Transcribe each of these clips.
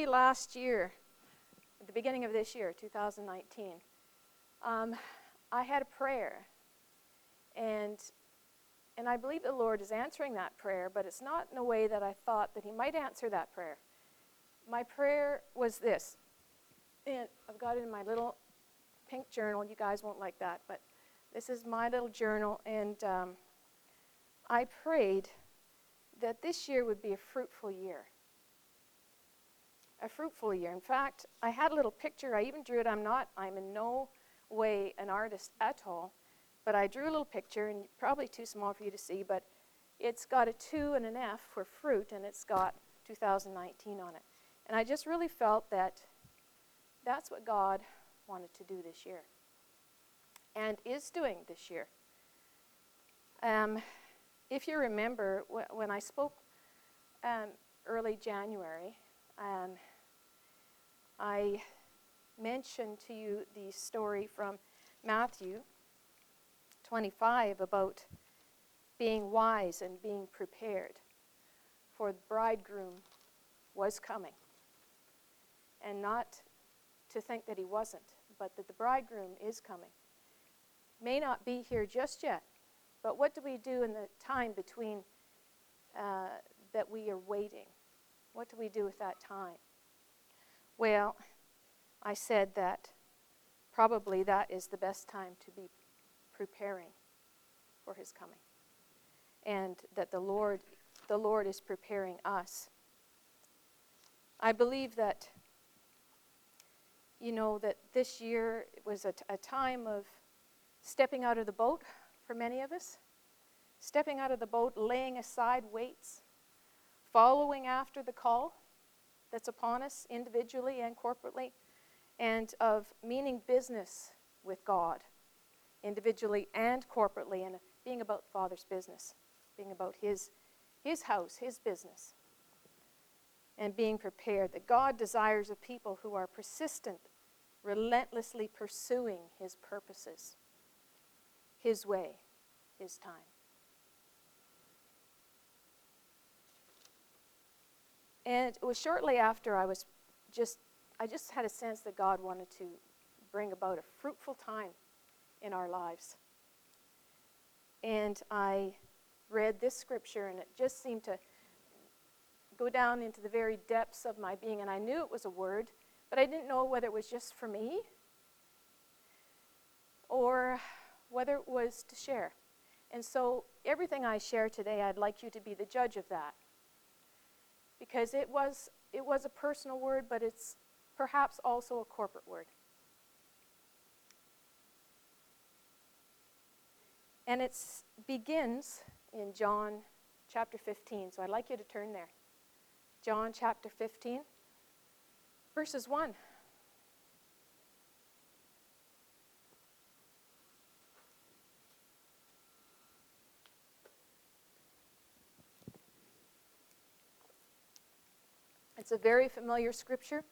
early last year, at the beginning of this year, 2019, um, I had a prayer. And, and I believe the Lord is answering that prayer, but it's not in a way that I thought that He might answer that prayer. My prayer was this, and I've got it in my little pink journal. You guys won't like that, but this is my little journal, and um, I prayed that this year would be a fruitful year. A fruitful year. In fact, I had a little picture. I even drew it. I'm not, I'm in no way an artist at all, but I drew a little picture, and probably too small for you to see, but it's got a 2 and an F for fruit, and it's got 2019 on it. And I just really felt that that's what God wanted to do this year and is doing this year. Um, if you remember, wh- when I spoke um, early January, um, I mentioned to you the story from Matthew 25 about being wise and being prepared, for the bridegroom was coming. And not to think that he wasn't, but that the bridegroom is coming may not be here just yet. But what do we do in the time between uh, that we are waiting? What do we do with that time? Well, I said that probably that is the best time to be preparing for his coming. And that the Lord the Lord is preparing us. I believe that you know that this year was a, t- a time of stepping out of the boat for many of us, stepping out of the boat, laying aside weights, following after the call that's upon us individually and corporately, and of meaning business with God individually and corporately, and being about Father's business, being about His, his house, His business, and being prepared. That God desires a people who are persistent, relentlessly pursuing His purposes. His way, His time. And it was shortly after I was just, I just had a sense that God wanted to bring about a fruitful time in our lives. And I read this scripture, and it just seemed to go down into the very depths of my being. And I knew it was a word, but I didn't know whether it was just for me or whether it was to share. And so, everything I share today, I'd like you to be the judge of that. Because it was, it was a personal word, but it's perhaps also a corporate word. And it begins in John chapter 15. So I'd like you to turn there. John chapter 15, verses 1. It's a very familiar scripture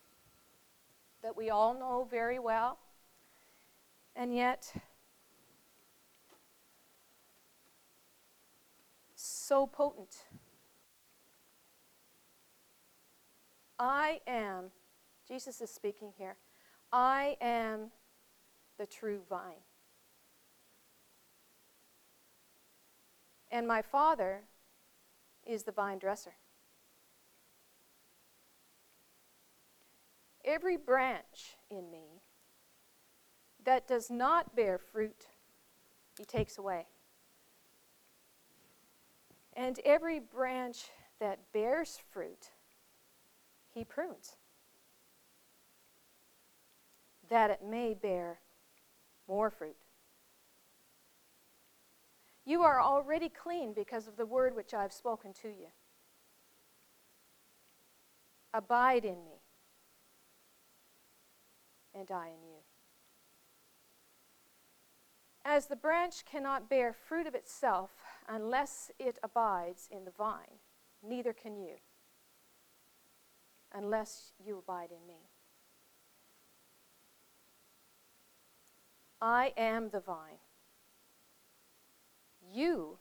that we all know very well. And yet, so potent. I am, Jesus is speaking here, I am the true vine. And my Father is the vine dresser. Every branch in me that does not bear fruit, he takes away. And every branch that bears fruit, he prunes, that it may bear more fruit. You are already clean because of the word which I have spoken to you. Abide in me and I in you. As the branch cannot bear fruit of itself unless it abides in the vine, neither can you unless you abide in me. I am the vine. You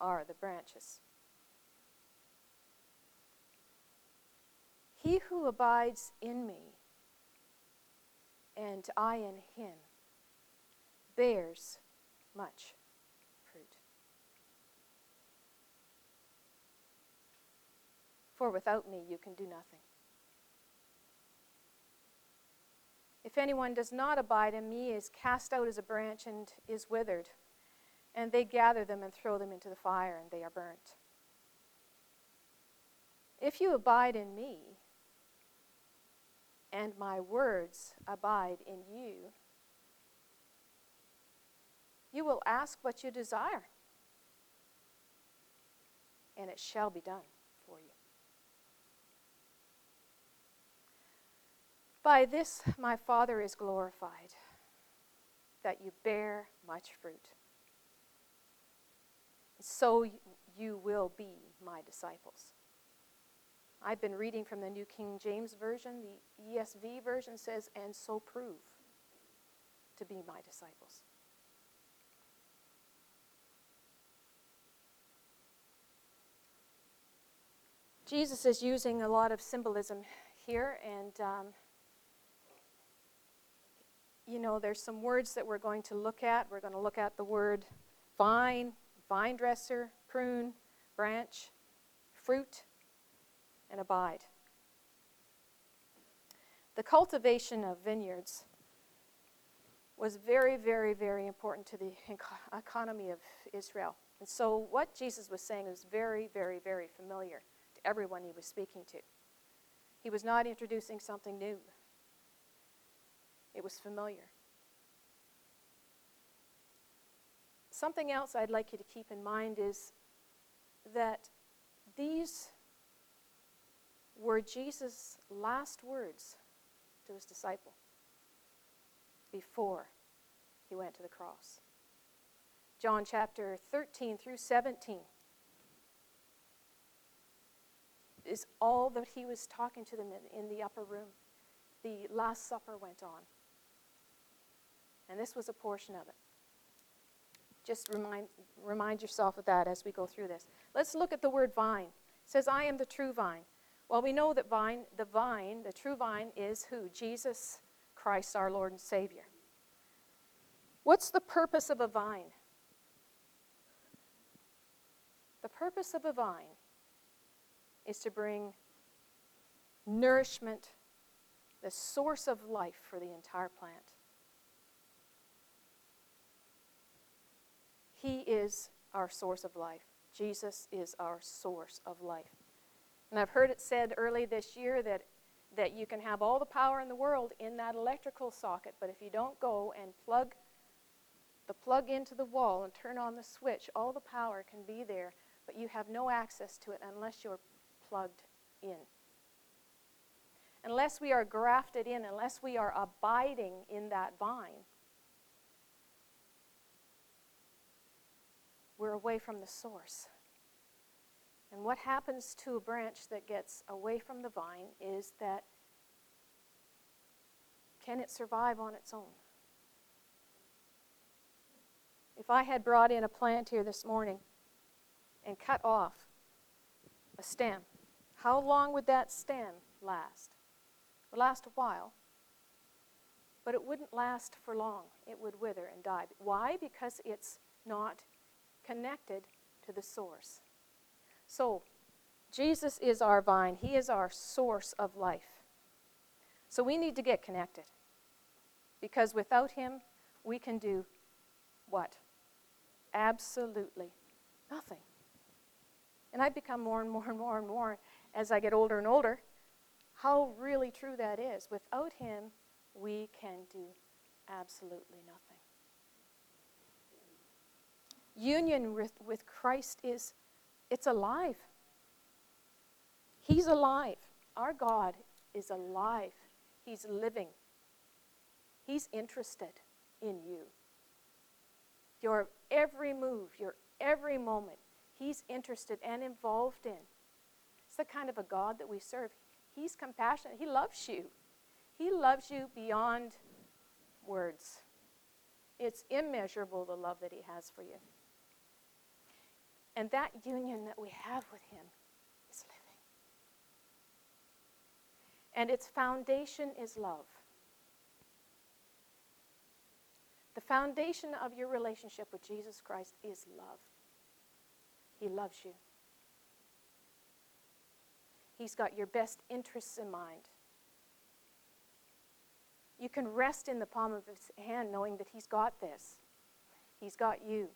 are the branches. He who abides in me and I in him bears much fruit. For without me you can do nothing. If anyone does not abide in me, is cast out as a branch and is withered, and they gather them and throw them into the fire, and they are burnt. If you abide in me, and my words abide in you, you will ask what you desire, and it shall be done for you. By this my Father is glorified, that you bear much fruit. So you will be my disciples. I've been reading from the New King James Version. The ESV version says, and so prove to be my disciples. Jesus is using a lot of symbolism here, and um, you know, there's some words that we're going to look at. We're going to look at the word vine, vine dresser, prune, branch, fruit, and abide. The cultivation of vineyards was very, very, very important to the economy of Israel. And so, what Jesus was saying was very, very, very familiar to everyone he was speaking to. He was not introducing something new, it was familiar. Something else I'd like you to keep in mind is that these were Jesus' last words to his disciple before he went to the cross. John chapter 13 through 17 is all that he was talking to them in, in the upper room. The Last Supper went on. And this was a portion of it. Just remind, remind yourself of that as we go through this. Let's look at the word vine. It says, I am the true vine. Well, we know that vine, the vine, the true vine, is who? Jesus Christ, our Lord and Savior. What's the purpose of a vine? The purpose of a vine is to bring nourishment, the source of life for the entire plant. He is our source of life. Jesus is our source of life. And I've heard it said early this year that, that you can have all the power in the world in that electrical socket, but if you don't go and plug the plug into the wall and turn on the switch, all the power can be there, but you have no access to it unless you're plugged in. Unless we are grafted in, unless we are abiding in that vine, we're away from the source. And what happens to a branch that gets away from the vine is that can it survive on its own? If I had brought in a plant here this morning and cut off a stem, how long would that stem last? It would last a while, but it wouldn't last for long. It would wither and die. Why? Because it's not connected to the source. So, Jesus is our vine, He is our source of life. So, we need to get connected. Because without Him, we can do what? Absolutely nothing. And I become more and more and more and more as I get older and older how really true that is. Without Him, we can do absolutely nothing. Union with, with Christ is it's alive. He's alive. Our God is alive. He's living. He's interested in you. Your every move, your every moment, He's interested and involved in. It's the kind of a God that we serve. He's compassionate. He loves you. He loves you beyond words. It's immeasurable the love that He has for you. And that union that we have with Him is living. And its foundation is love. The foundation of your relationship with Jesus Christ is love. He loves you. He's got your best interests in mind. You can rest in the palm of his hand knowing that he's got this. He's got you.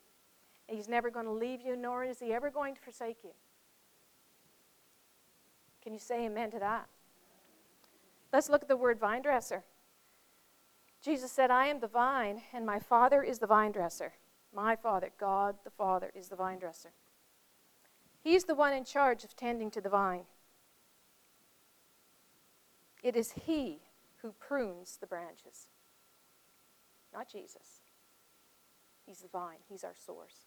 He's never going to leave you, nor is he ever going to forsake you. Can you say amen to that? Let's look at the word vine dresser. Jesus said, I am the vine, and my Father is the vine dresser. My Father, God the Father, is the vine dresser. He's the one in charge of tending to the vine. It is He who prunes the branches, not Jesus. He's the vine, He's our source.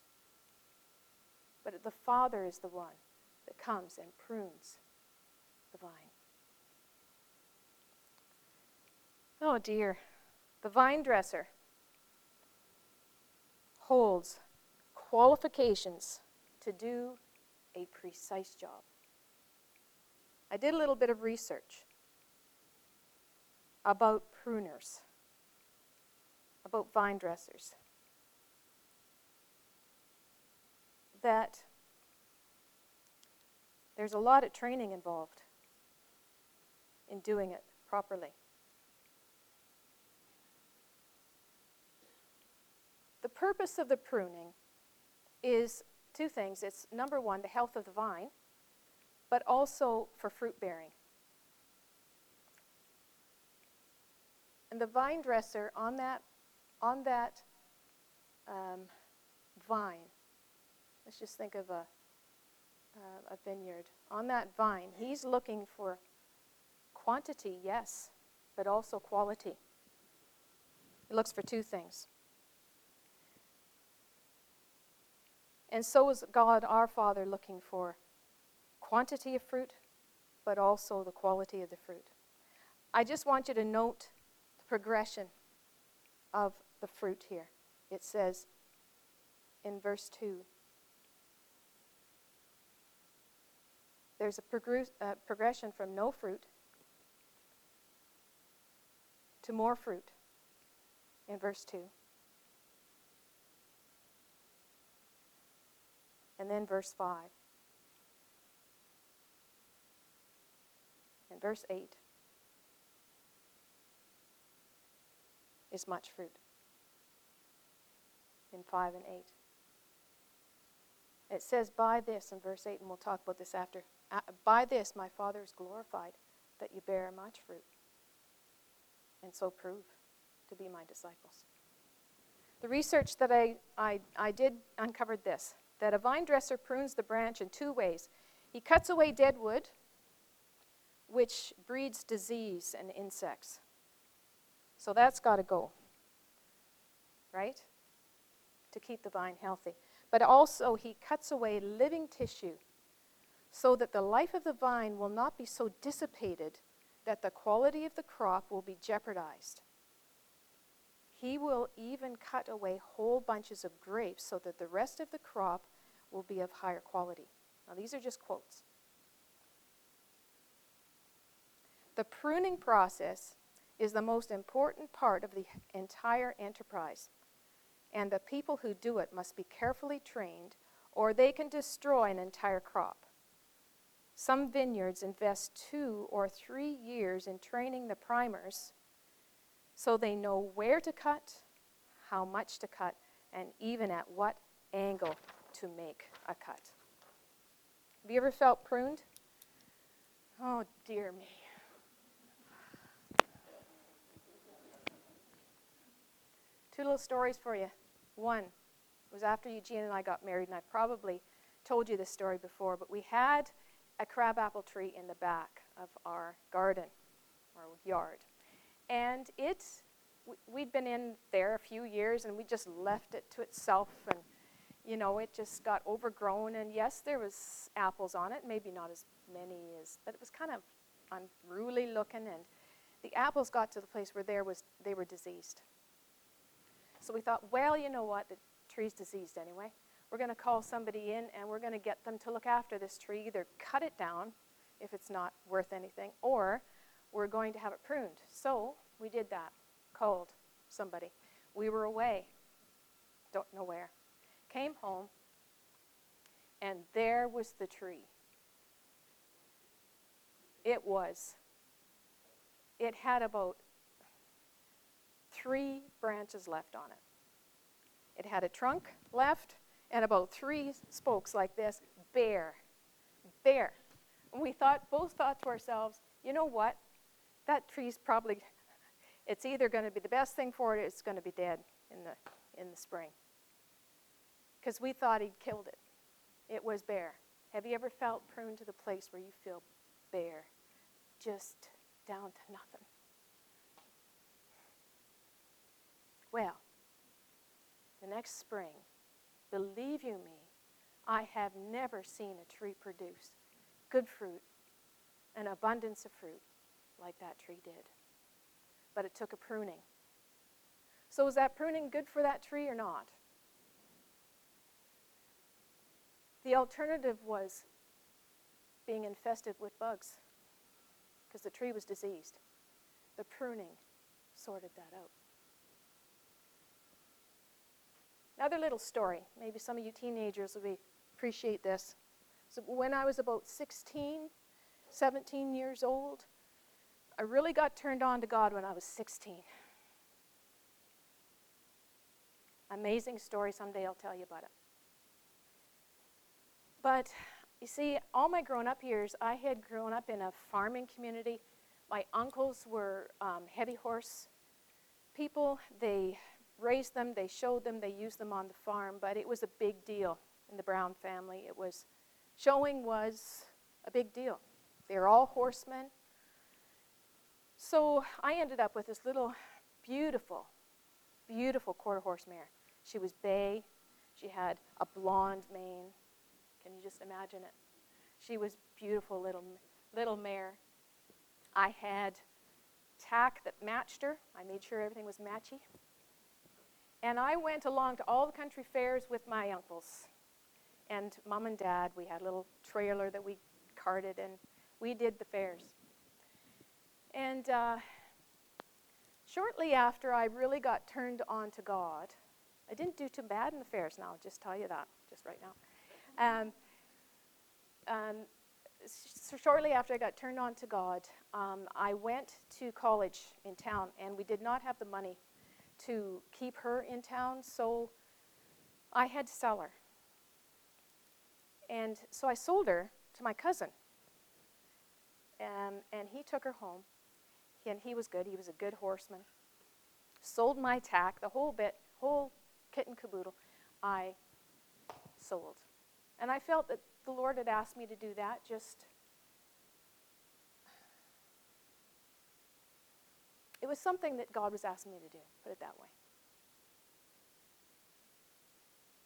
But the Father is the one that comes and prunes the vine. Oh dear. The vine dresser holds qualifications to do a precise job. I did a little bit of research about pruners, about vine dressers. That there's a lot of training involved in doing it properly. The purpose of the pruning is two things. It's number one, the health of the vine, but also for fruit bearing. And the vine dresser on that, on that um, vine, let's just think of a, uh, a vineyard. On that vine, he's looking for quantity, yes, but also quality. He looks for two things. And so is God our Father looking for quantity of fruit, but also the quality of the fruit. I just want you to note the progression of the fruit here. It says in verse 2 there's a uh, progression from no fruit to more fruit in verse 2. And then verse 5. And verse 8 is much fruit. In 5 and 8. It says, By this, in verse 8, and we'll talk about this after. By this my Father is glorified, that you bear much fruit, and so prove to be my disciples. The research that I, I, I did uncovered this that a vine dresser prunes the branch in two ways. He cuts away dead wood, which breeds disease and insects. So that's got to go, right? To keep the vine healthy. But also, he cuts away living tissue so that the life of the vine will not be so dissipated that the quality of the crop will be jeopardized. He will even cut away whole bunches of grapes so that the rest of the crop will be of higher quality. Now, these are just quotes. The pruning process is the most important part of the entire enterprise, and the people who do it must be carefully trained, or they can destroy an entire crop. Some vineyards invest two or three years in training the pruners so they know where to cut, how much to cut, and even at what angle to make a cut. Have you ever felt pruned? Oh, dear me. Two little stories for you. One was after Eugene and I got married, and I probably told you this story before, but we had a crabapple tree in the back of our garden or yard. And it, we'd been in there a few years and we just left it to itself and, you know, it just got overgrown. And yes, there was apples on it, maybe not as many as, but it was kind of unruly looking. And the apples got to the place where there was, they were diseased. So we thought, well, you know what, the tree's diseased anyway. We're going to call somebody in and we're going to get them to look after this tree, either cut it down if it's not worth anything, or we're going to have it pruned. So we did that, called somebody. We were away, don't know where. Came home, and there was the tree. It was. It had about three branches left on it. It had a trunk left and about three spokes like this, bare. Bare. And we thought, both thought to ourselves, you know what? That tree's probably, it's either going to be the best thing for it or it's going to be dead in the, in the spring. Because we thought he'd killed it. It was bare. Have you ever felt pruned to the place where you feel bare? Just down to nothing. Well, the next spring, believe you me, I have never seen a tree produce good fruit, an abundance of fruit, like that tree did. But it took a pruning. So, was that pruning good for that tree or not? The alternative was being infested with bugs because the tree was diseased. The pruning sorted that out. Another little story. Maybe some of you teenagers will be, appreciate this. So when I was about 16, 17 years old, I really got turned on to God when I was 16. Amazing story. Someday I'll tell you about it. But you see, all my grown up years, I had grown up in a farming community. My uncles were um, heavy horse people. They raised them, they showed them, they used them on the farm, but it was a big deal in the Brown family. It was, showing was a big deal. They're all horsemen. So I ended up with this little beautiful, beautiful quarter horse mare. She was bay. She had a blonde mane. Can you just imagine it? She was beautiful little little mare. I had tack that matched her. I made sure everything was matchy. And I went along to all the country fairs with my uncles and mom and dad. We had a little trailer that we carted, and we did the fairs. And uh, shortly after I really got turned on to God, I didn't do too bad in the fairs now, I'll just tell you that, just right now. Um, um, so shortly after I got turned on to God, um, I went to college in town, and we did not have the money to keep her in town, so I had to sell her. And so I sold her to my cousin. Um, and he took her home. And he was good. He was a good horseman. Sold my tack, the whole bit, whole kit and caboodle, I sold. And I felt that the Lord had asked me to do that just It was something that God was asking me to do, put it that way.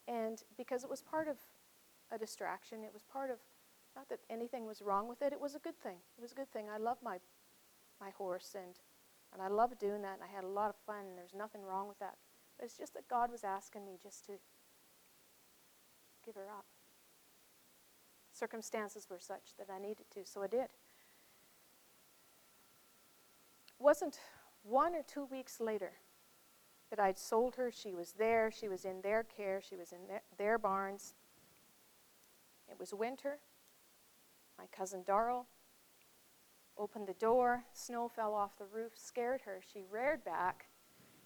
And because it was part of a distraction, it was part of, not that anything was wrong with it, it was a good thing. It was a good thing. I love my, my horse, and, and I loved doing that, and I had a lot of fun, and there's nothing wrong with that. But it's just that God was asking me just to give her up. Circumstances were such that I needed to, so I did. wasn't one or two weeks later that I'd sold her. She was there, she was in their care, she was in their, their barns. It was winter. My cousin Darrell opened the door, snow fell off the roof, scared her. She reared back,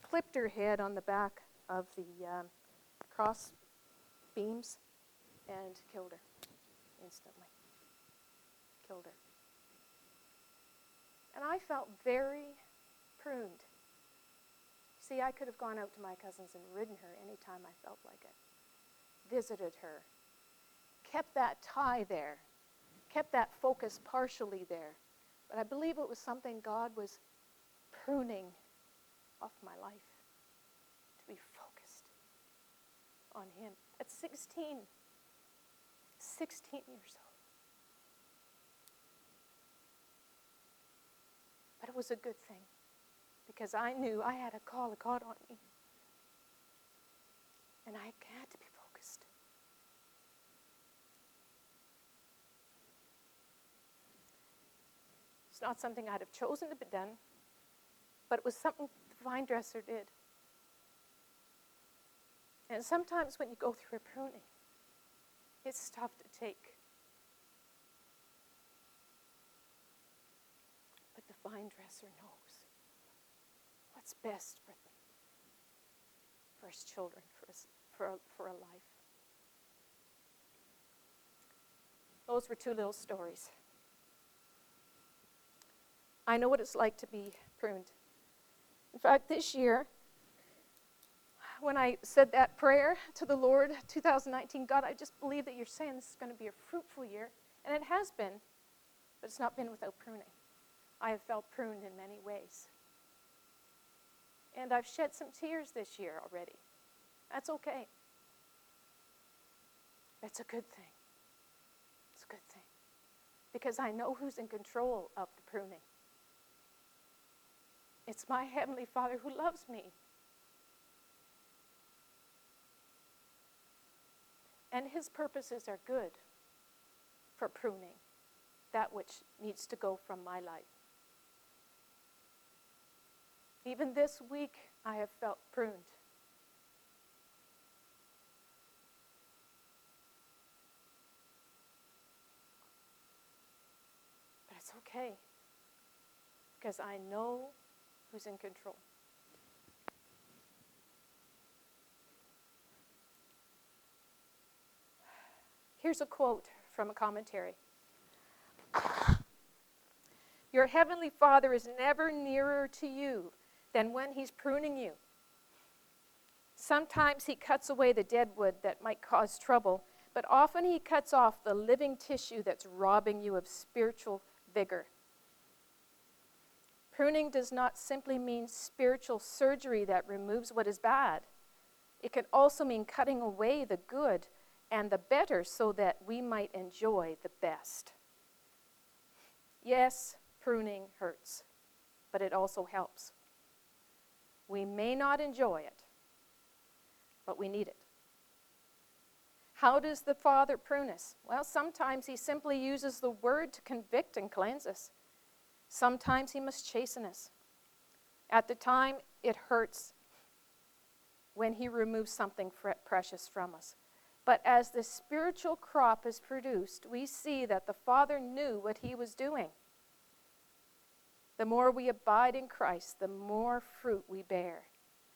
clipped her head on the back of the um, cross beams, and killed her instantly. Killed her. And I felt very pruned. See, I could have gone out to my cousins and ridden her anytime I felt like it, visited her, kept that tie there, kept that focus partially there. But I believe it was something God was pruning off my life to be focused on Him. At 16, 16 years old. But it was a good thing because I knew I had a call of God on me. And I had to be focused. It's not something I'd have chosen to be done, but it was something the vine dresser did. And sometimes when you go through a pruning, it's tough to take. But the vine dresser knows what's best for them, for his children, for, his, for, for a life. Those were two little stories. I know what it's like to be pruned. In fact, this year, when I said that prayer to the Lord, 2019, God, I just believe that you're saying this is going to be a fruitful year. And it has been, but it's not been without pruning. I have felt pruned in many ways. And I've shed some tears this year already. That's okay. That's a good thing. It's a good thing. Because I know who's in control of the pruning. It's my Heavenly Father who loves me. And His purposes are good for pruning that which needs to go from my life. Even this week, I have felt pruned. But it's okay because I know who's in control. Here's a quote from a commentary Your heavenly Father is never nearer to you than when he's pruning you. Sometimes he cuts away the dead wood that might cause trouble, but often he cuts off the living tissue that's robbing you of spiritual vigor. Pruning does not simply mean spiritual surgery that removes what is bad. It can also mean cutting away the good and the better so that we might enjoy the best. Yes, pruning hurts, but it also helps. We may not enjoy it, but we need it. How does the Father prune us? Well, sometimes He simply uses the Word to convict and cleanse us. Sometimes He must chasten us. At the time, it hurts when He removes something precious from us. But as the spiritual crop is produced, we see that the Father knew what He was doing. The more we abide in Christ, the more fruit we bear.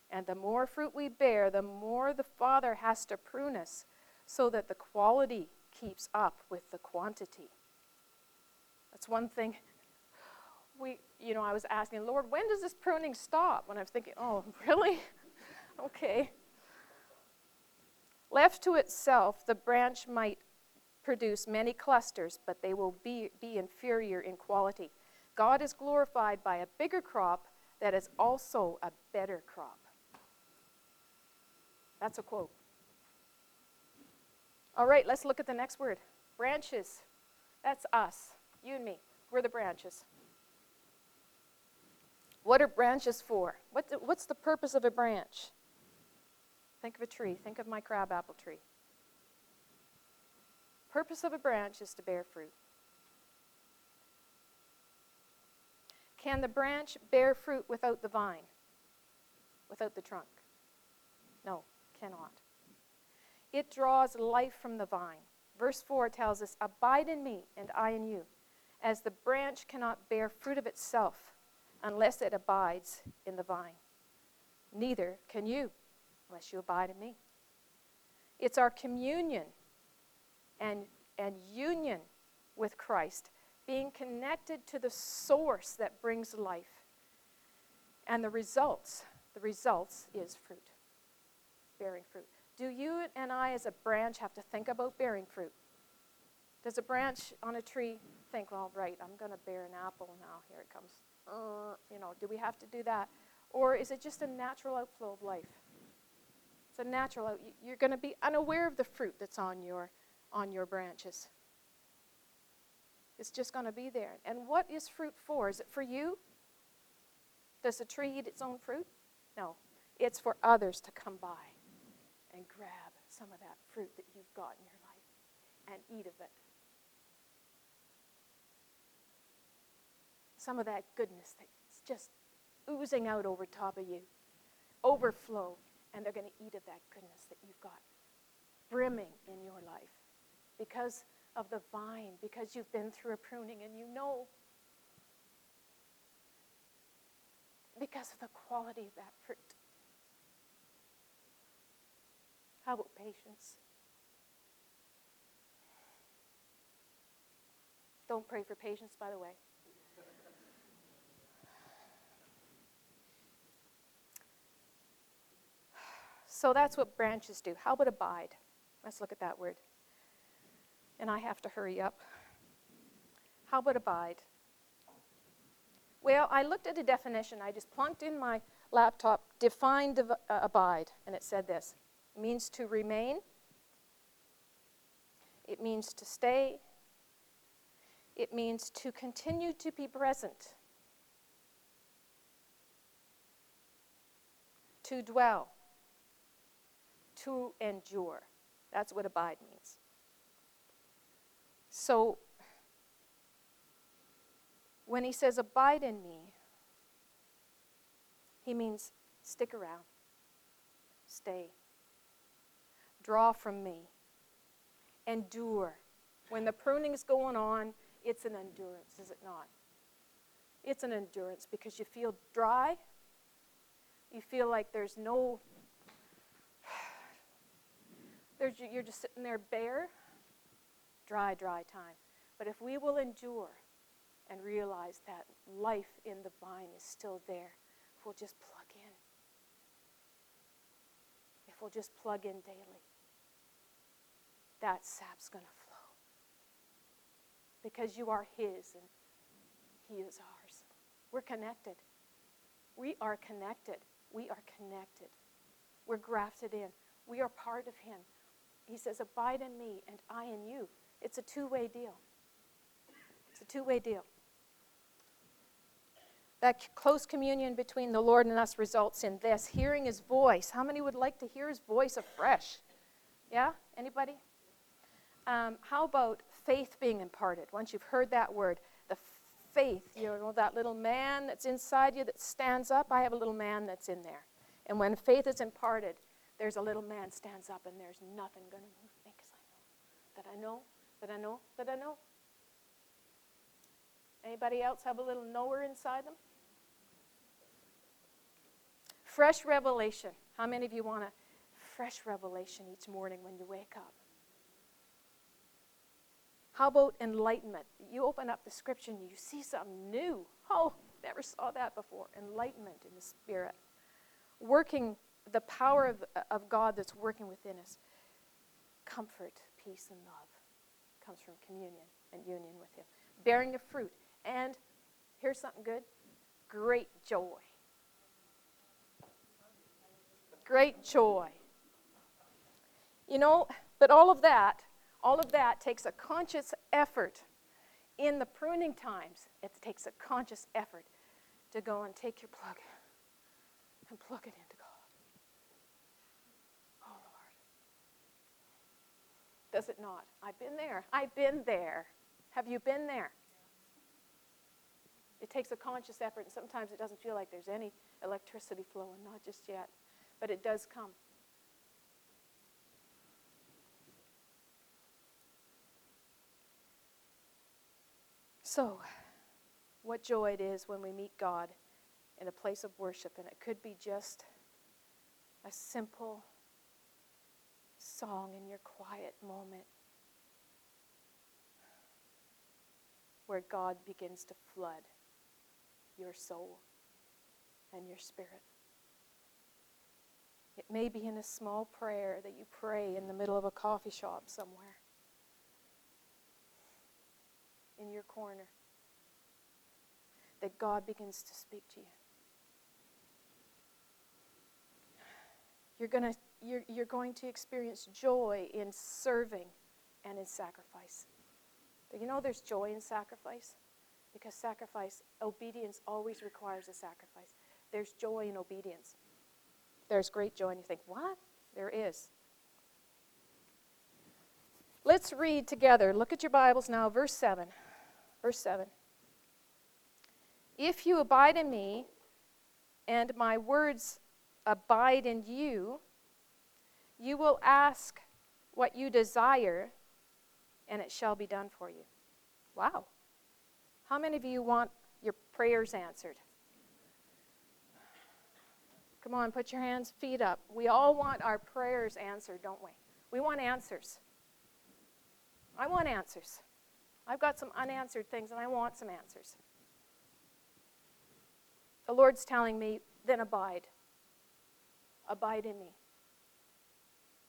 And the more fruit we bear, the more the Father has to prune us so that the quality keeps up with the quantity. That's one thing we, you know, I was asking, Lord, when does this pruning stop? When I was thinking, oh, really? okay. Left to itself, the branch might produce many clusters, but they will be, be inferior in quality. God is glorified by a bigger crop that is also a better crop. That's a quote. All right, let's look at the next word branches. That's us, you and me. We're the branches. What are branches for? What what's the purpose of a branch? Think of a tree. Think of my crabapple tree. Purpose of a branch is to bear fruit. Can the branch bear fruit without the vine? Without the trunk? No, cannot. It draws life from the vine. Verse 4 tells us, Abide in me, and I in you. As the branch cannot bear fruit of itself unless it abides in the vine. Neither can you unless you abide in me. It's our communion and, and union with Christ, being connected to the source that brings life. And the results, the results is fruit, bearing fruit. Do you and I, as a branch, have to think about bearing fruit? Does a branch on a tree think, well, right, I'm going to bear an apple now, here it comes uh, you know, do we have to do that? Or is it just a natural outflow of life? It's a natural out. You're going to be unaware of the fruit that's on your on your branches. It's just going to be there. And what is fruit for? Is it for you? Does the tree eat its own fruit? No. It's for others to come by and grab some of that fruit that you've got in your life and eat of it. some of that goodness that's just oozing out over top of you, overflow, and they're going to eat of that goodness that you've got brimming in your life because of the vine, because you've been through a pruning and you know. Because of the quality of that fruit. How about patience? Don't pray for patience, by the way. So that's what branches do. How about abide? Let's look at that word. And I have to hurry up. How about abide? Well, I looked at a definition. I just plunked in my laptop, define uh, abide, and it said this it means to remain, it means to stay, it means to continue to be present, to dwell, to endure. That's what abide means. So, when he says, Abide in me, he means stick around, stay, draw from me, endure. When the pruning is going on, it's an endurance, is it not? It's an endurance because you feel dry. You feel like there's no, there's, you're just sitting there bare. Dry, dry time. But if we will endure and realize that life in the vine is still there, if we'll just plug in, if we'll just plug in daily, that sap's going to flow because you are His and He is ours. We're connected. We are connected. We are connected. We're grafted in. We are part of Him. He says, Abide in me and I in you. It's a two way deal. It's a two way deal. That close communion between the Lord and us results in this hearing His voice. How many would like to hear His voice afresh? Yeah? Anybody? Um, how about faith being imparted? Once you've heard that word, the faith, you know, that little man that's inside you that stands up. I have a little man that's in there. And when faith is imparted, there's a little man stands up and there's nothing going to move me because I know that I know, that I know, that I know. Anybody else have a little knower inside them? Fresh revelation. How many of you want a fresh revelation each morning when you wake up? How about enlightenment? You open up the scripture and you see something new. Oh, never saw that before. Enlightenment in the spirit. Working the power of, of God that's working within us. Comfort, peace, and love comes from communion and union with Him. Bearing of fruit. And here's something good great joy. Great joy. You know, but all of that all of that takes a conscious effort. In the pruning times, it takes a conscious effort to go and take your plug and plug it into God. Oh, Lord. Does it not? I've been there. I've been there. Have you been there? It takes a conscious effort, and sometimes it doesn't feel like there's any electricity flowing, not just yet, but it does come. So, what joy it is when we meet God in a place of worship, and it could be just a simple song in your quiet moment where God begins to flood your soul and your spirit. It may be in a small prayer that you pray in the middle of a coffee shop somewhere in your corner that God begins to speak to you. You're, gonna, you're, you're going to experience joy in serving and in sacrifice. Do you know there's joy in sacrifice? Because sacrifice, obedience always requires a sacrifice. There's joy in obedience. There's great joy, and you think, what? There is. Let's read together. Look at your Bibles now, verse 7. Verse 7. If you abide in me, and my words abide in you, you will ask what you desire, and it shall be done for you. Wow. How many of you want your prayers answered? Come on, put your hands, feet up. We all want our prayers answered, don't we? We want answers. I want answers. I've got some unanswered things and I want some answers. The Lord's telling me, then abide. Abide in me.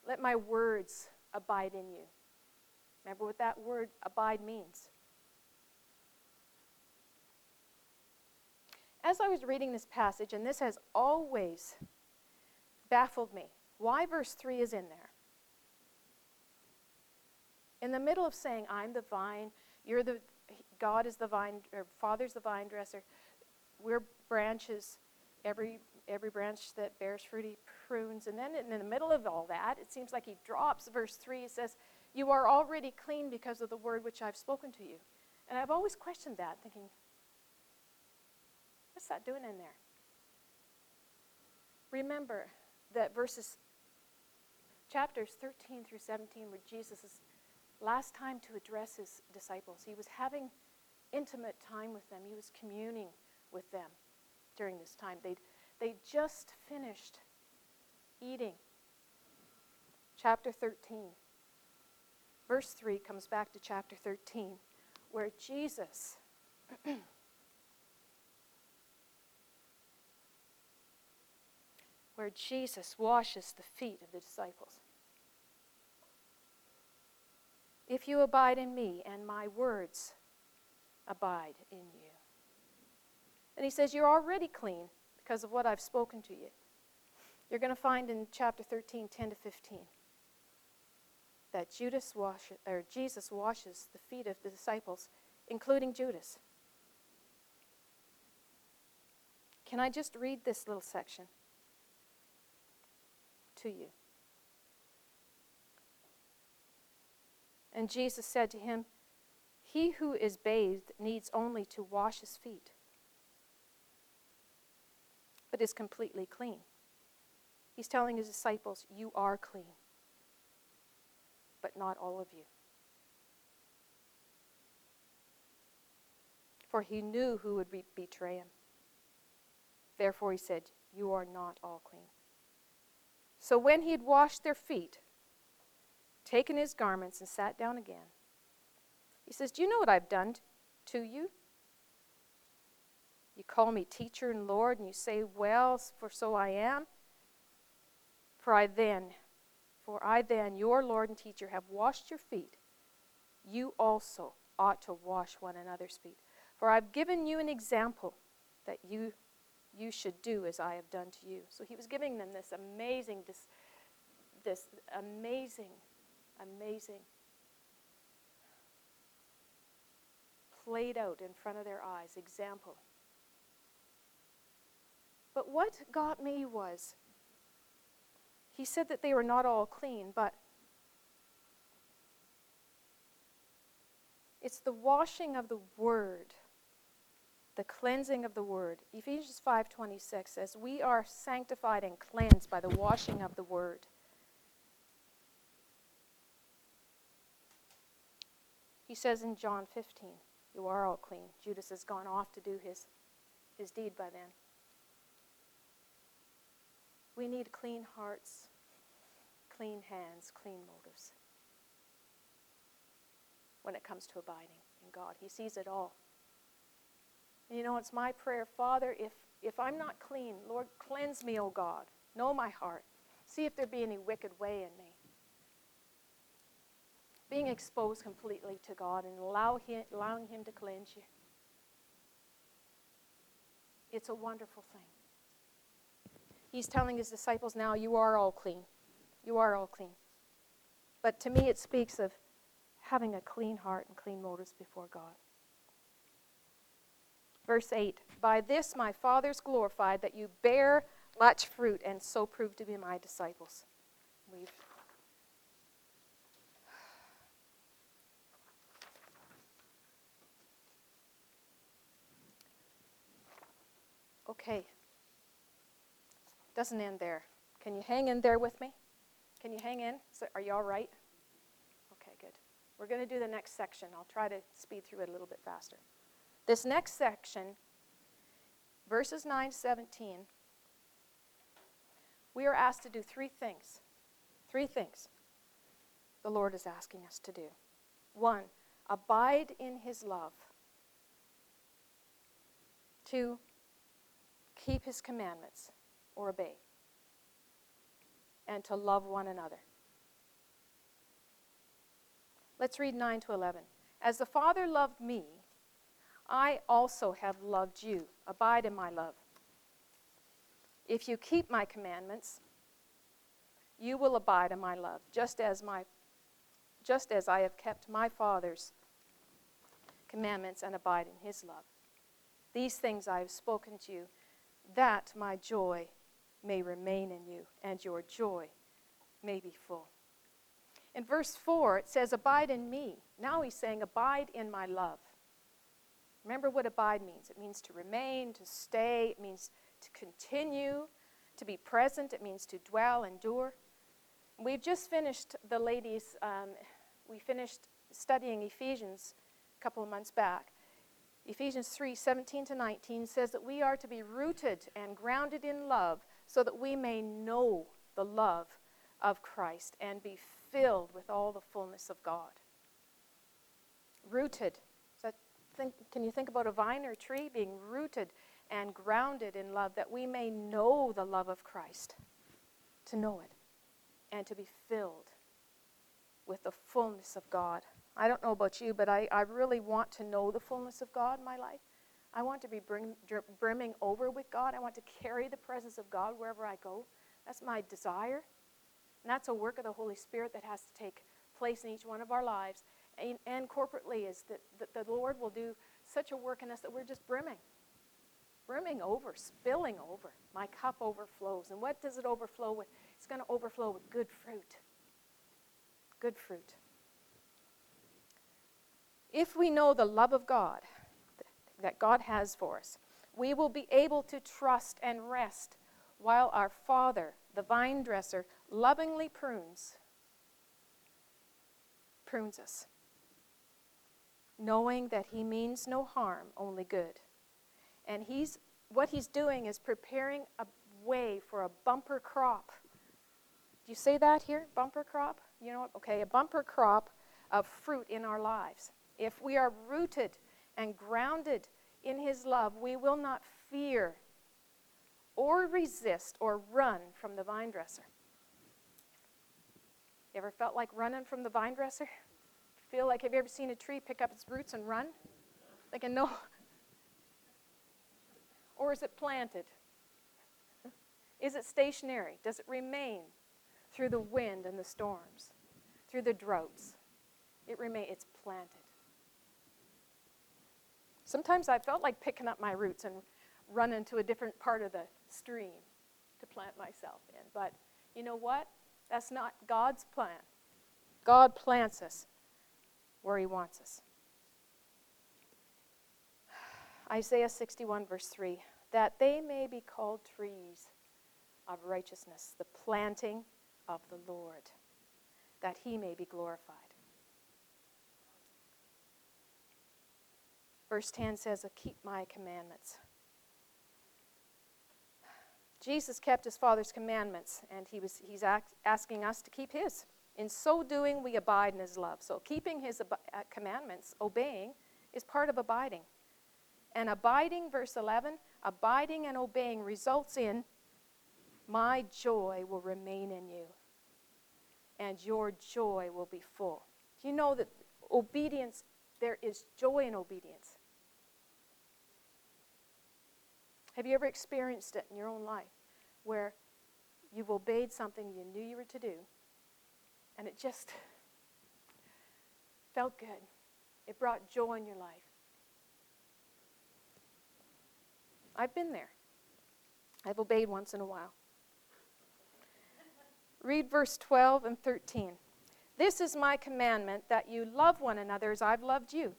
Let my words abide in you. Remember what that word abide means. As I was reading this passage, and this has always baffled me, why verse 3 is in there. In the middle of saying, I'm the vine, you're the, God is the vine, or Father's the vine dresser, we're branches, every, every branch that bears fruit he prunes. And then in the middle of all that, it seems like he drops verse 3. He says, You are already clean because of the word which I've spoken to you. And I've always questioned that, thinking, What's that doing in there? Remember that verses, chapters 13 through 17 were Jesus' last time to address his disciples. He was having intimate time with them, he was communing with them during this time. They'd, they just finished eating. Chapter 13. Verse 3 comes back to chapter 13, where Jesus where Jesus washes the feet of the disciples. If you abide in me and my words abide in you. And he says, You're already clean because of what I've spoken to you. You're going to find in chapter 13, 10 to 15, that Judas wash, or Jesus washes the feet of the disciples, including Judas. Can I just read this little section to you? And Jesus said to him, He who is bathed needs only to wash his feet but is completely clean. He's telling his disciples, You are clean, but not all of you. For he knew who would be- betray him. Therefore he said, You are not all clean. So when he had washed their feet, taken his garments, and sat down again, he says, Do you know what I've done to you? You call me teacher and Lord, and you say, Well, for so I am. For I then, for I then, your Lord and teacher, have washed your feet. You also ought to wash one another's feet. For I've given you an example that you you should do as I have done to you. So he was giving them this amazing, this, this amazing, amazing, played out in front of their eyes example but what got me was he said that they were not all clean, but it's the washing of the word the cleansing of the word. Ephesians 5.26 says we are sanctified and cleansed by the washing of the word. He says in john 15 you are all clean. Judas has gone off to do his, his deed by then we need clean hearts, clean hands, clean motives when it comes to abiding in God. He sees it all. And you know, it's my prayer, Father, if, if I'm not clean, Lord, cleanse me, O God. Know my heart. See if there be any wicked way in me. Being exposed completely to God and allow him, allowing Him to cleanse you. It's a wonderful thing. He's telling his disciples now, You are all clean. You are all clean. But to me, it speaks of having a clean heart and clean motives before God. Verse 8 By this my Father is glorified, that you bear much fruit and so prove to be my disciples. We've Okay. Doesn't end there. Can you hang in there with me? Can you hang in? So, are you all right? Okay, good. We're going to do the next section. I'll try to speed through it a little bit faster. This next section, verses 9 to 17, we are asked to do three things. Three things the Lord is asking us to do. One, abide in his love. Two, keep his commandments or obey. And to love one another. Let's read 9 to 11. As the Father loved me, I also have loved you. Abide in my love. If you keep my commandments, you will abide in my love, just as my just as I have kept my Father's commandments and abide in his love. These things I have spoken to you, that my joy may remain in you, and your joy may be full. In verse 4, it says, Abide in me. Now he's saying, Abide in my love. Remember what abide means it means to remain, to stay, it means to continue, to be present, it means to dwell, endure. We've just finished the ladies, um, we finished studying Ephesians a couple of months back. Ephesians 3 17 to 19 says that we are to be rooted and grounded in love so that we may know the love of Christ and be filled with all the fullness of God. Rooted. Think, can you think about a vine or tree being rooted and grounded in love that we may know the love of Christ? To know it and to be filled with the fullness of God. I don't know about you, but I, I really want to know the fullness of God in my life. I want to be bring, brimming over with God. I want to carry the presence of God wherever I go. That's my desire. And that's a work of the Holy Spirit that has to take place in each one of our lives. And, and corporately, is that, that the Lord will do such a work in us that we're just brimming. Brimming over, spilling over. My cup overflows. And what does it overflow with? It's going to overflow with good fruit. Good fruit. If we know the love of God that God has for us, we will be able to trust and rest while our Father, the vine dresser, lovingly prunes prunes us, knowing that he means no harm, only good. And he's what he's doing is preparing a way for a bumper crop. Do you say that here? Bumper crop? You know what? Okay, a bumper crop of fruit in our lives. If we are rooted and grounded in His love, we will not fear or resist or run from the vine dresser. You ever felt like running from the vine dresser? Feel like, have you ever seen a tree pick up its roots and run? Like a no. Or is it planted? Is it stationary? Does it remain through the wind and the storms, through the droughts? It remains, it's planted. Sometimes I felt like picking up my roots and running to a different part of the stream to plant myself in. But you know what? That's not God's plan. God plants us where He wants us. Isaiah 61, verse 3 that they may be called trees of righteousness, the planting of the Lord, that He may be glorified. Verse 10 says, Keep my commandments. Jesus kept his Father's commandments, and he was, he's act, asking us to keep his. In so doing, we abide in his love. So, keeping his ab- uh, commandments, obeying, is part of abiding. And abiding, verse 11, abiding and obeying results in my joy will remain in you, and your joy will be full. Do you know that obedience, there is joy in obedience? Have you ever experienced it in your own life where you've obeyed something you knew you were to do and it just felt good? It brought joy in your life. I've been there. I've obeyed once in a while. Read verse 12 and 13. This is my commandment that you love one another as I've loved you.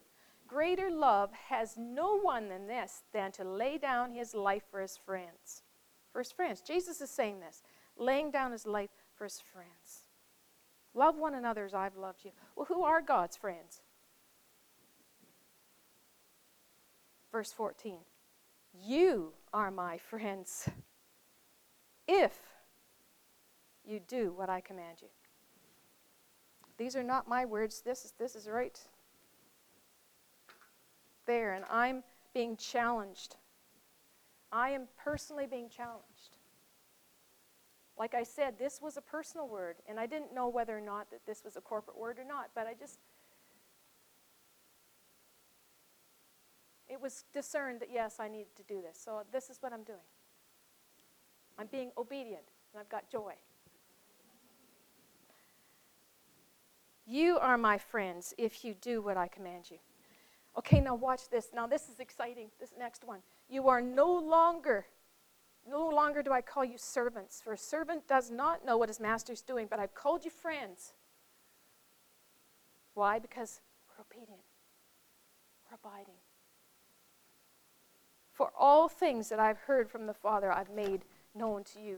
Greater love has no one than this, than to lay down his life for his friends. For his friends. Jesus is saying this, laying down his life for his friends. Love one another as I've loved you. Well, who are God's friends? Verse 14 You are my friends if you do what I command you. These are not my words. This is, this is right there, and I'm being challenged. I am personally being challenged. Like I said, this was a personal word, and I didn't know whether or not that this was a corporate word or not, but I just it was discerned that yes, I needed to do this. So this is what I'm doing. I'm being obedient, and I've got joy. You are my friends if you do what I command you. Okay, now watch this. Now this is exciting. This next one. You are no longer, no longer do I call you servants, for a servant does not know what his master is doing, but I've called you friends. Why? Because we're obedient. We're abiding. For all things that I've heard from the Father, I've made known to you.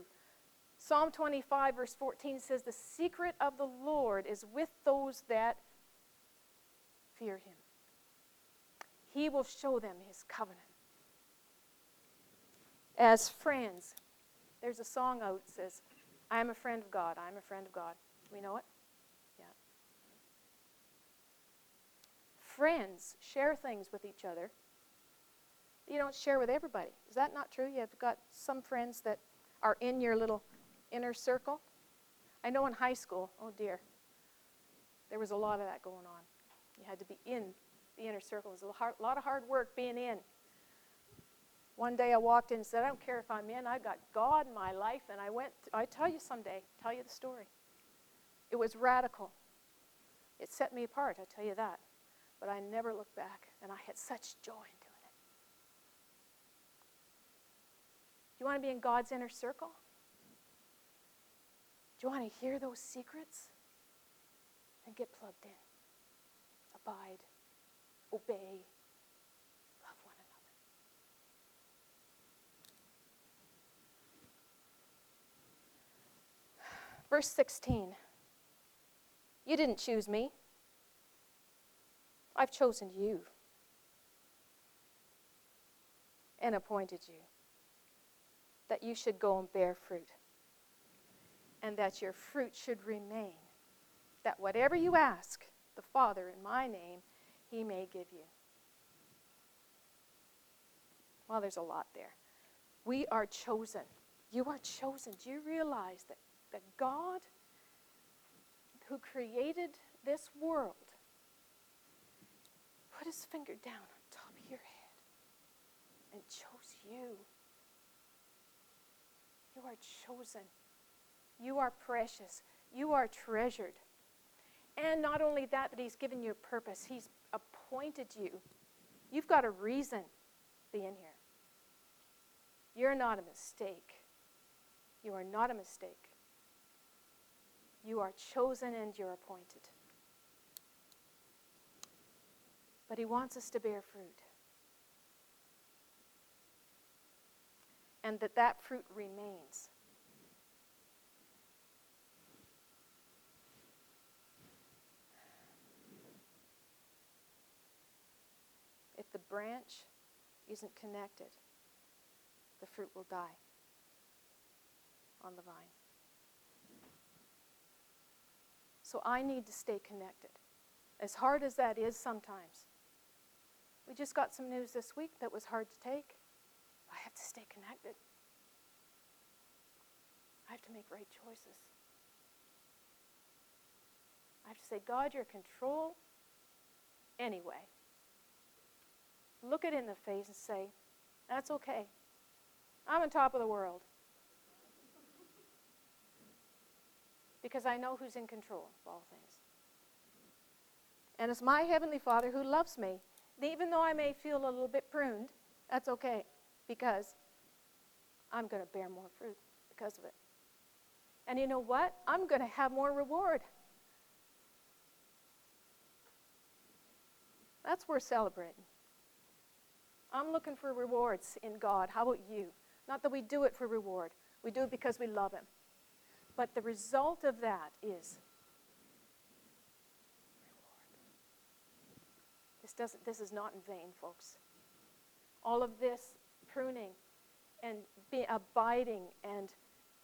Psalm 25, verse 14 says, The secret of the Lord is with those that fear him. He will show them his covenant. As friends, there's a song out that says, I am a friend of God. I am a friend of God. We know it? Yeah. Friends share things with each other you don't share with everybody. Is that not true? You've got some friends that are in your little inner circle. I know in high school, oh dear, there was a lot of that going on. You had to be in the inner circle. It was a lot of hard work being in. One day I walked in and said, I don't care if I'm in, I've got God in my life. And I went, I tell you someday, tell you the story. It was radical. It set me apart, I tell you that. But I never looked back, and I had such joy in doing it. Do you want to be in God's inner circle? Do you want to hear those secrets? And get plugged in. Abide. Obey. Love one another. Verse 16. You didn't choose me. I've chosen you and appointed you that you should go and bear fruit and that your fruit should remain, that whatever you ask the Father in my name, he may give you. Well, there's a lot there. We are chosen. You are chosen. Do you realize that, that God, who created this world, put his finger down on top of your head and chose you? You are chosen. You are precious. You are treasured. And not only that, but He's given you a purpose. He's appointed you. You've got a reason being here. You're not a mistake. You are not a mistake. You are chosen and you're appointed. But He wants us to bear fruit. And that that fruit remains. The branch isn't connected, the fruit will die on the vine. So I need to stay connected. As hard as that is sometimes. We just got some news this week that was hard to take. I have to stay connected. I have to make right choices. I have to say, God, you're in control anyway look it in the face and say, That's okay. I'm on top of the world. Because I know who's in control of all things. And it's my Heavenly Father who loves me. Even though I may feel a little bit pruned, that's okay. Because I'm going to bear more fruit because of it. And you know what? I'm going to have more reward. That's worth celebrating. I'm looking for rewards in God. How about you? Not that we do it for reward, we do it because we love Him. But the result of that is This, doesn't, this is not in vain, folks. All of this pruning and be abiding and,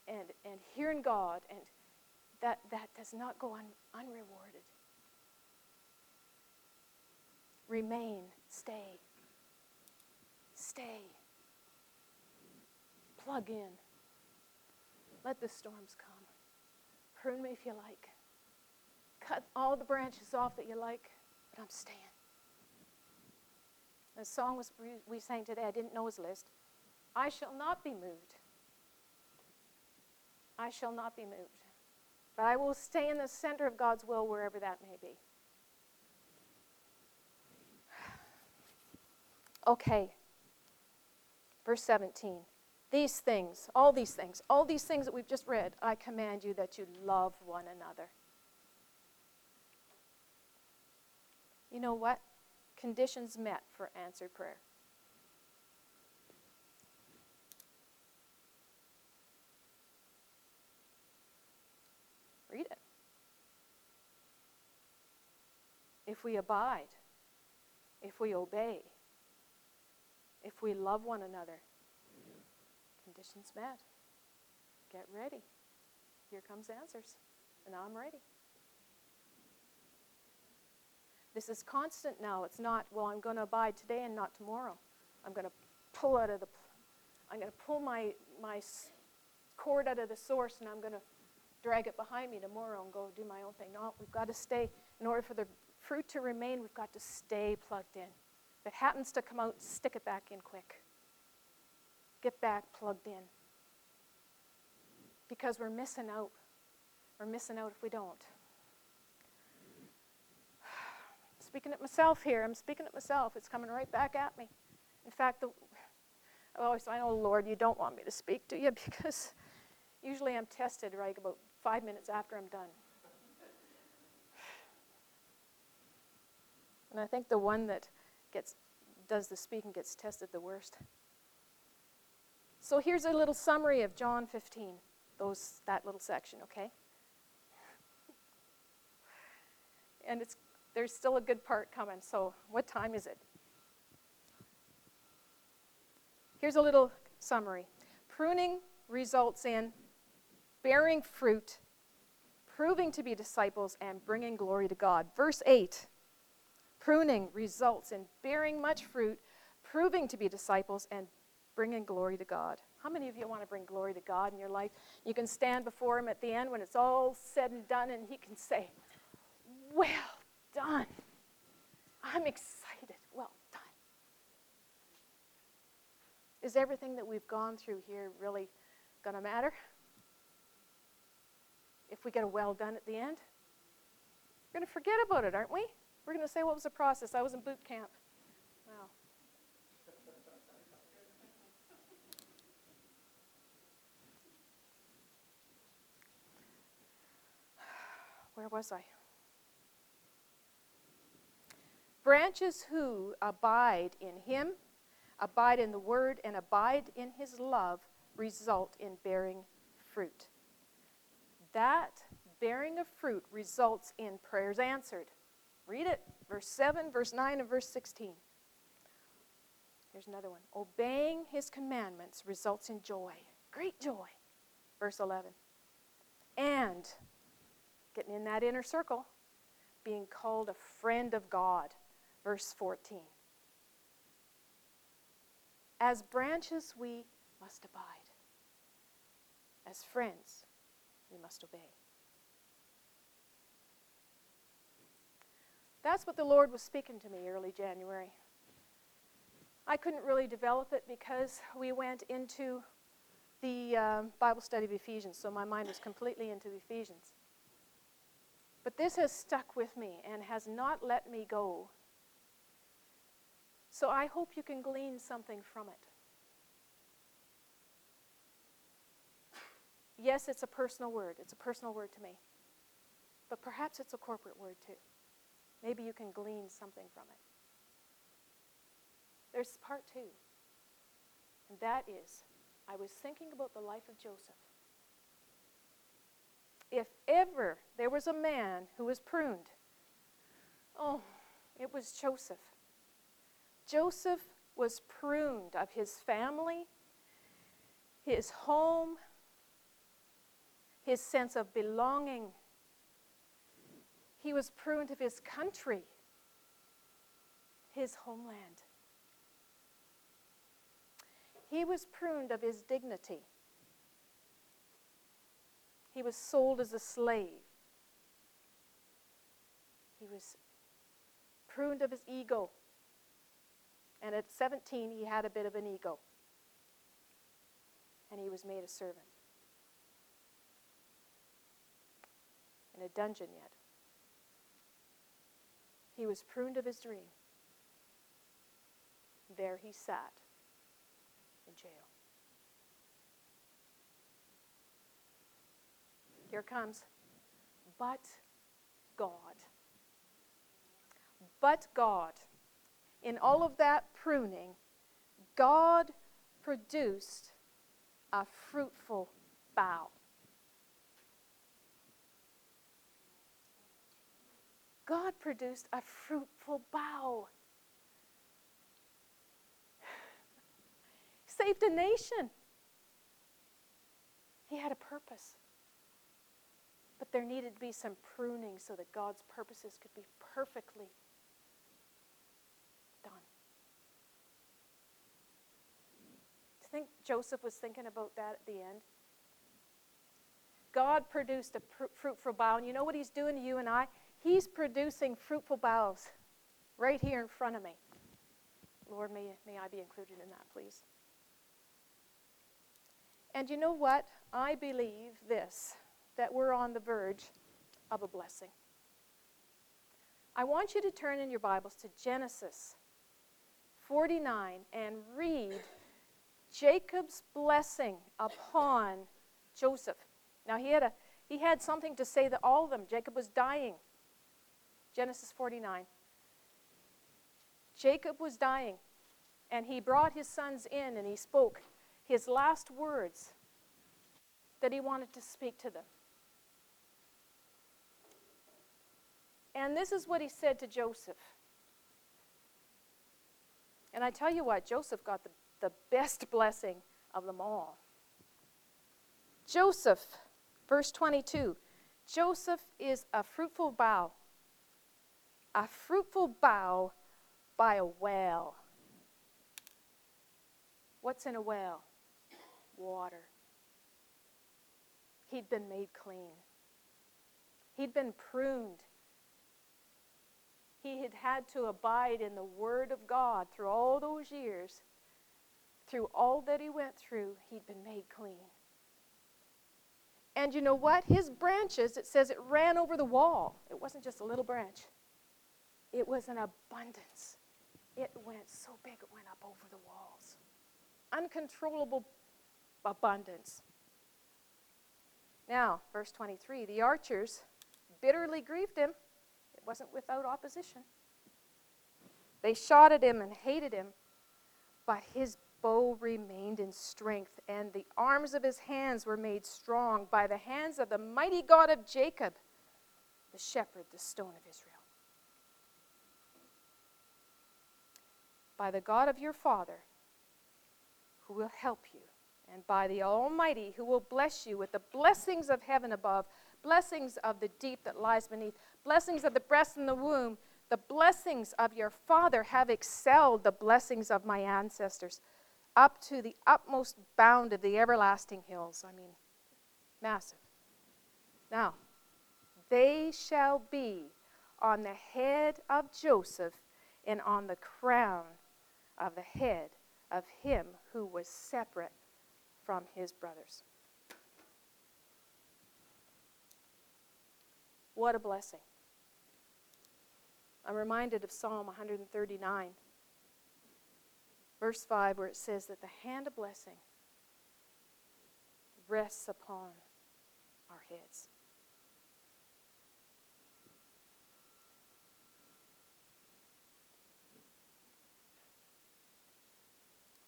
and, and hearing God, and that, that does not go un, unrewarded. Remain, stay, stay. Plug in. Let the storms come. Prune me if you like. Cut all the branches off that you like, but I'm staying. The song was we sang today, I didn't know his list. I shall not be moved. I shall not be moved. But I will stay in the center of God's will wherever that may be. Okay. Verse 17. These things, all these things, all these things that we've just read, I command you that you love one another. You know what? conditions met for answered prayer. Read it. If we abide, if we obey, if we love one another, conditions met. Get ready. Here comes answers. And I'm ready. This is constant now. It's not, well, I'm going to abide today and not tomorrow. I'm going to pull out of the, I'm going to pull my, my cord out of the source and I'm going to drag it behind me tomorrow and go do my own thing. No, we've got to stay, in order for the fruit to remain, we've got to stay plugged in. It happens to come out, stick it back in quick. Get back plugged in. Because we're missing out. We're missing out if we don't. speaking at myself here. I'm speaking at myself. It's coming right back at me. In fact, the, I always I know, Lord, you don't want me to speak to you because usually I'm tested right about five minutes after I'm done. And I think the one that gets does the speaking gets tested the worst. So here's a little summary of John 15, those that little section, okay? And it's there's still a good part coming. So, what time is it? Here's a little summary pruning results in bearing fruit, proving to be disciples, and bringing glory to God. Verse 8 pruning results in bearing much fruit, proving to be disciples, and bringing glory to God. How many of you want to bring glory to God in your life? You can stand before Him at the end when it's all said and done, and He can say, Well done. I'm excited. Well done. Is everything that we've gone through here really going to matter? If we get a well done at the end? We're going to forget about it, aren't we? We're going to say, what was the process? I was in boot camp. Wow. Where was I? Branches who abide in him, abide in the word, and abide in his love result in bearing fruit. That bearing of fruit results in prayers answered. Read it, verse 7, verse 9, and verse 16. Here's another one. Obeying his commandments results in joy, great joy. Verse 11. And, getting in that inner circle, being called a friend of God verse 14. As branches, we must abide. As friends, we must obey. That's what the Lord was speaking to me early January. I couldn't really develop it because we went into the uh, Bible study of Ephesians, so my mind was completely into Ephesians. But this has stuck with me and has not let me go so I hope you can glean something from it. Yes, it's a personal word. It's a personal word to me. But perhaps it's a corporate word too. Maybe you can glean something from it. there's part two. And that is, I was thinking about the life of Joseph. If ever there was a man who was pruned, oh, it was Joseph. Joseph was pruned of his family, his home, his sense of belonging. He was pruned of his country, his homeland. He was pruned of his dignity. He was sold as a slave. He was pruned of his ego. And at 17, he had a bit of an ego. And he was made a servant. In a dungeon yet. He was pruned of his dream. There he sat in jail. Here comes, but God. But God. In all of that pruning, God produced a fruitful bough. God produced a fruitful bough. Saved a nation. He had a purpose. But there needed to be some pruning so that God's purposes could be perfectly done. Do you think Joseph was thinking about that at the end? God produced a pr- fruitful bough, and you know what He's doing to you and I? He's producing fruitful boughs right here in front of me. Lord, may, may I be included in that, please. And you know what? I believe this that we're on the verge of a blessing. I want you to turn in your Bibles to Genesis 49 and read Jacob's blessing upon Joseph. Now he had a he had something to say to all of them. Jacob was dying. Genesis 49. Jacob was dying, and he brought his sons in and he spoke his last words that he wanted to speak to them. And this is what he said to Joseph. And I tell you what, Joseph got the, the best blessing of them all. Joseph, verse 22 Joseph is a fruitful bough a fruitful bough by a well. What's in a well? Water. He'd been made clean. He'd been pruned. He had had to abide in the Word of God through all those years. Through all that he went through, he'd been made clean. And you know what? His branches, it says it ran over the wall. It wasn't just a little branch. It was an abundance. It went so big it went up over the walls. Uncontrollable abundance. Now, verse 23 the archers bitterly grieved him. It wasn't without opposition. They shot at him and hated him, but his bow remained in strength, and the arms of his hands were made strong by the hands of the mighty God of Jacob, the shepherd, the stone of Israel. By the God of your Father, who will help you, and by the Almighty, who will bless you with the blessings of heaven above, blessings of the deep that lies beneath, blessings of the breast and the womb. The blessings of your Father have excelled the blessings of my ancestors up to the utmost bound of the everlasting hills. I mean, massive. Now, they shall be on the head of Joseph and on the crown of the head of him who was separate from his brothers. What a blessing. I'm reminded of Psalm 139, verse 5, where it says that the hand of blessing rests upon our heads.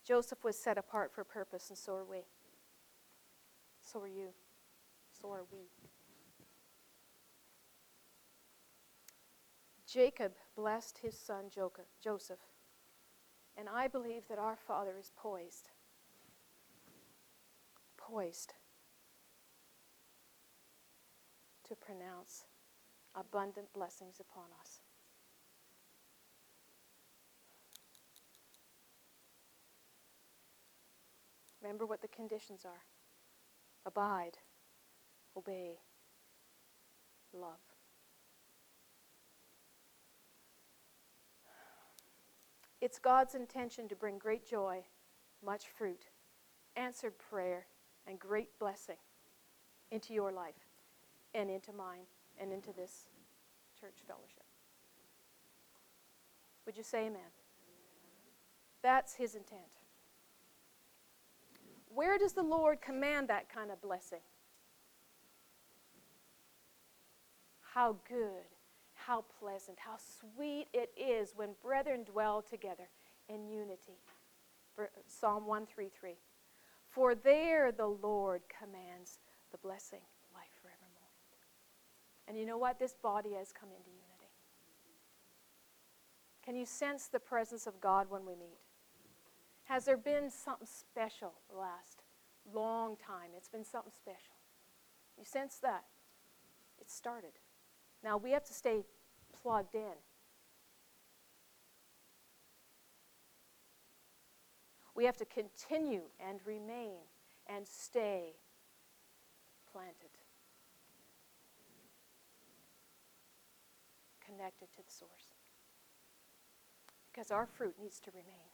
Joseph was set apart for purpose, and so are we. So are you. So are we. Jacob blessed his son Joseph, and I believe that our Father is poised. Poised to pronounce abundant blessings upon us. Remember what the conditions are abide, obey, love. It's God's intention to bring great joy, much fruit, answered prayer, and great blessing into your life and into mine and into this church fellowship. Would you say amen? That's his intent. Where does the Lord command that kind of blessing? How good, how pleasant, how sweet it is when brethren dwell together in unity. Psalm 133. For there the Lord commands the blessing, life forevermore. And you know what? This body has come into unity. Can you sense the presence of God when we meet? Has there been something special the last long time? It's been something special. You sense that? It started. Now we have to stay plugged in. We have to continue and remain and stay planted, connected to the source. Because our fruit needs to remain.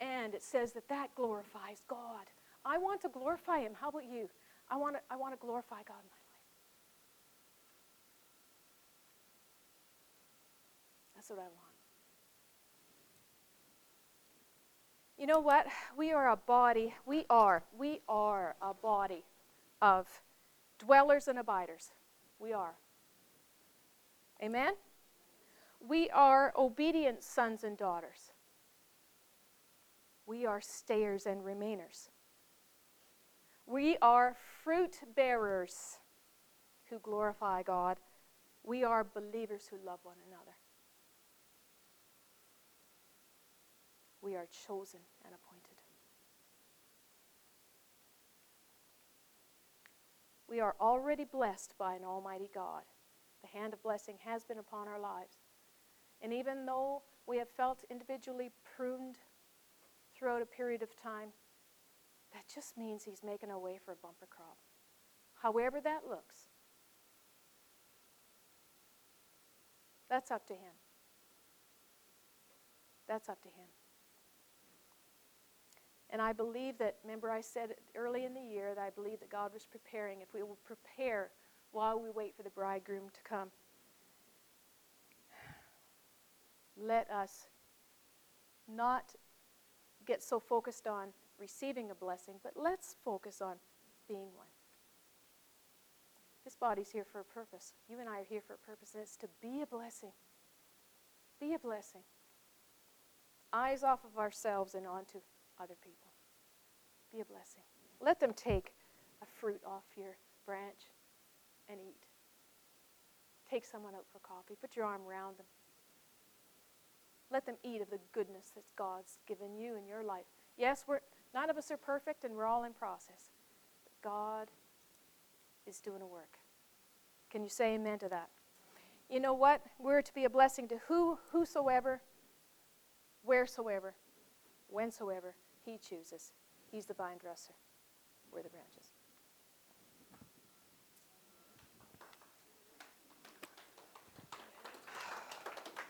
And it says that that glorifies God. I want to glorify Him. How about you? I want to, I want to glorify God in my life. That's what I want. You know what? We are a body. We are. We are a body of dwellers and abiders. We are. Amen? We are obedient sons and daughters we are stayers and remainers. We are fruit bearers who glorify God. We are believers who love one another. We are chosen and appointed. We are already blessed by an almighty God. The hand of blessing has been upon our lives. And even though we have felt individually pruned throughout a period of time, that just means he's making a way for a bumper crop. However that looks, that's up to him. That's up to him. And I believe that, remember, I said early in the year that I believe that God was preparing, if we will prepare while we wait for the bridegroom to come. Let us not get so focused on receiving a blessing, but let's focus on being one. This body's here for a purpose. You and I are here for a purpose, and it's to be a blessing. Be a blessing. Eyes off of ourselves and onto other people. Be a blessing. Let them take a fruit off your branch and eat. Take someone out for coffee. Put your arm around them. Let them eat of the goodness that God's given you in your life. Yes, we're, none of us are perfect and we're all in process. But God is doing a work. Can you say amen to that? You know what? We're to be a blessing to who, whosoever, wheresoever, whensoever He chooses. He's the vine dresser. We're the branches.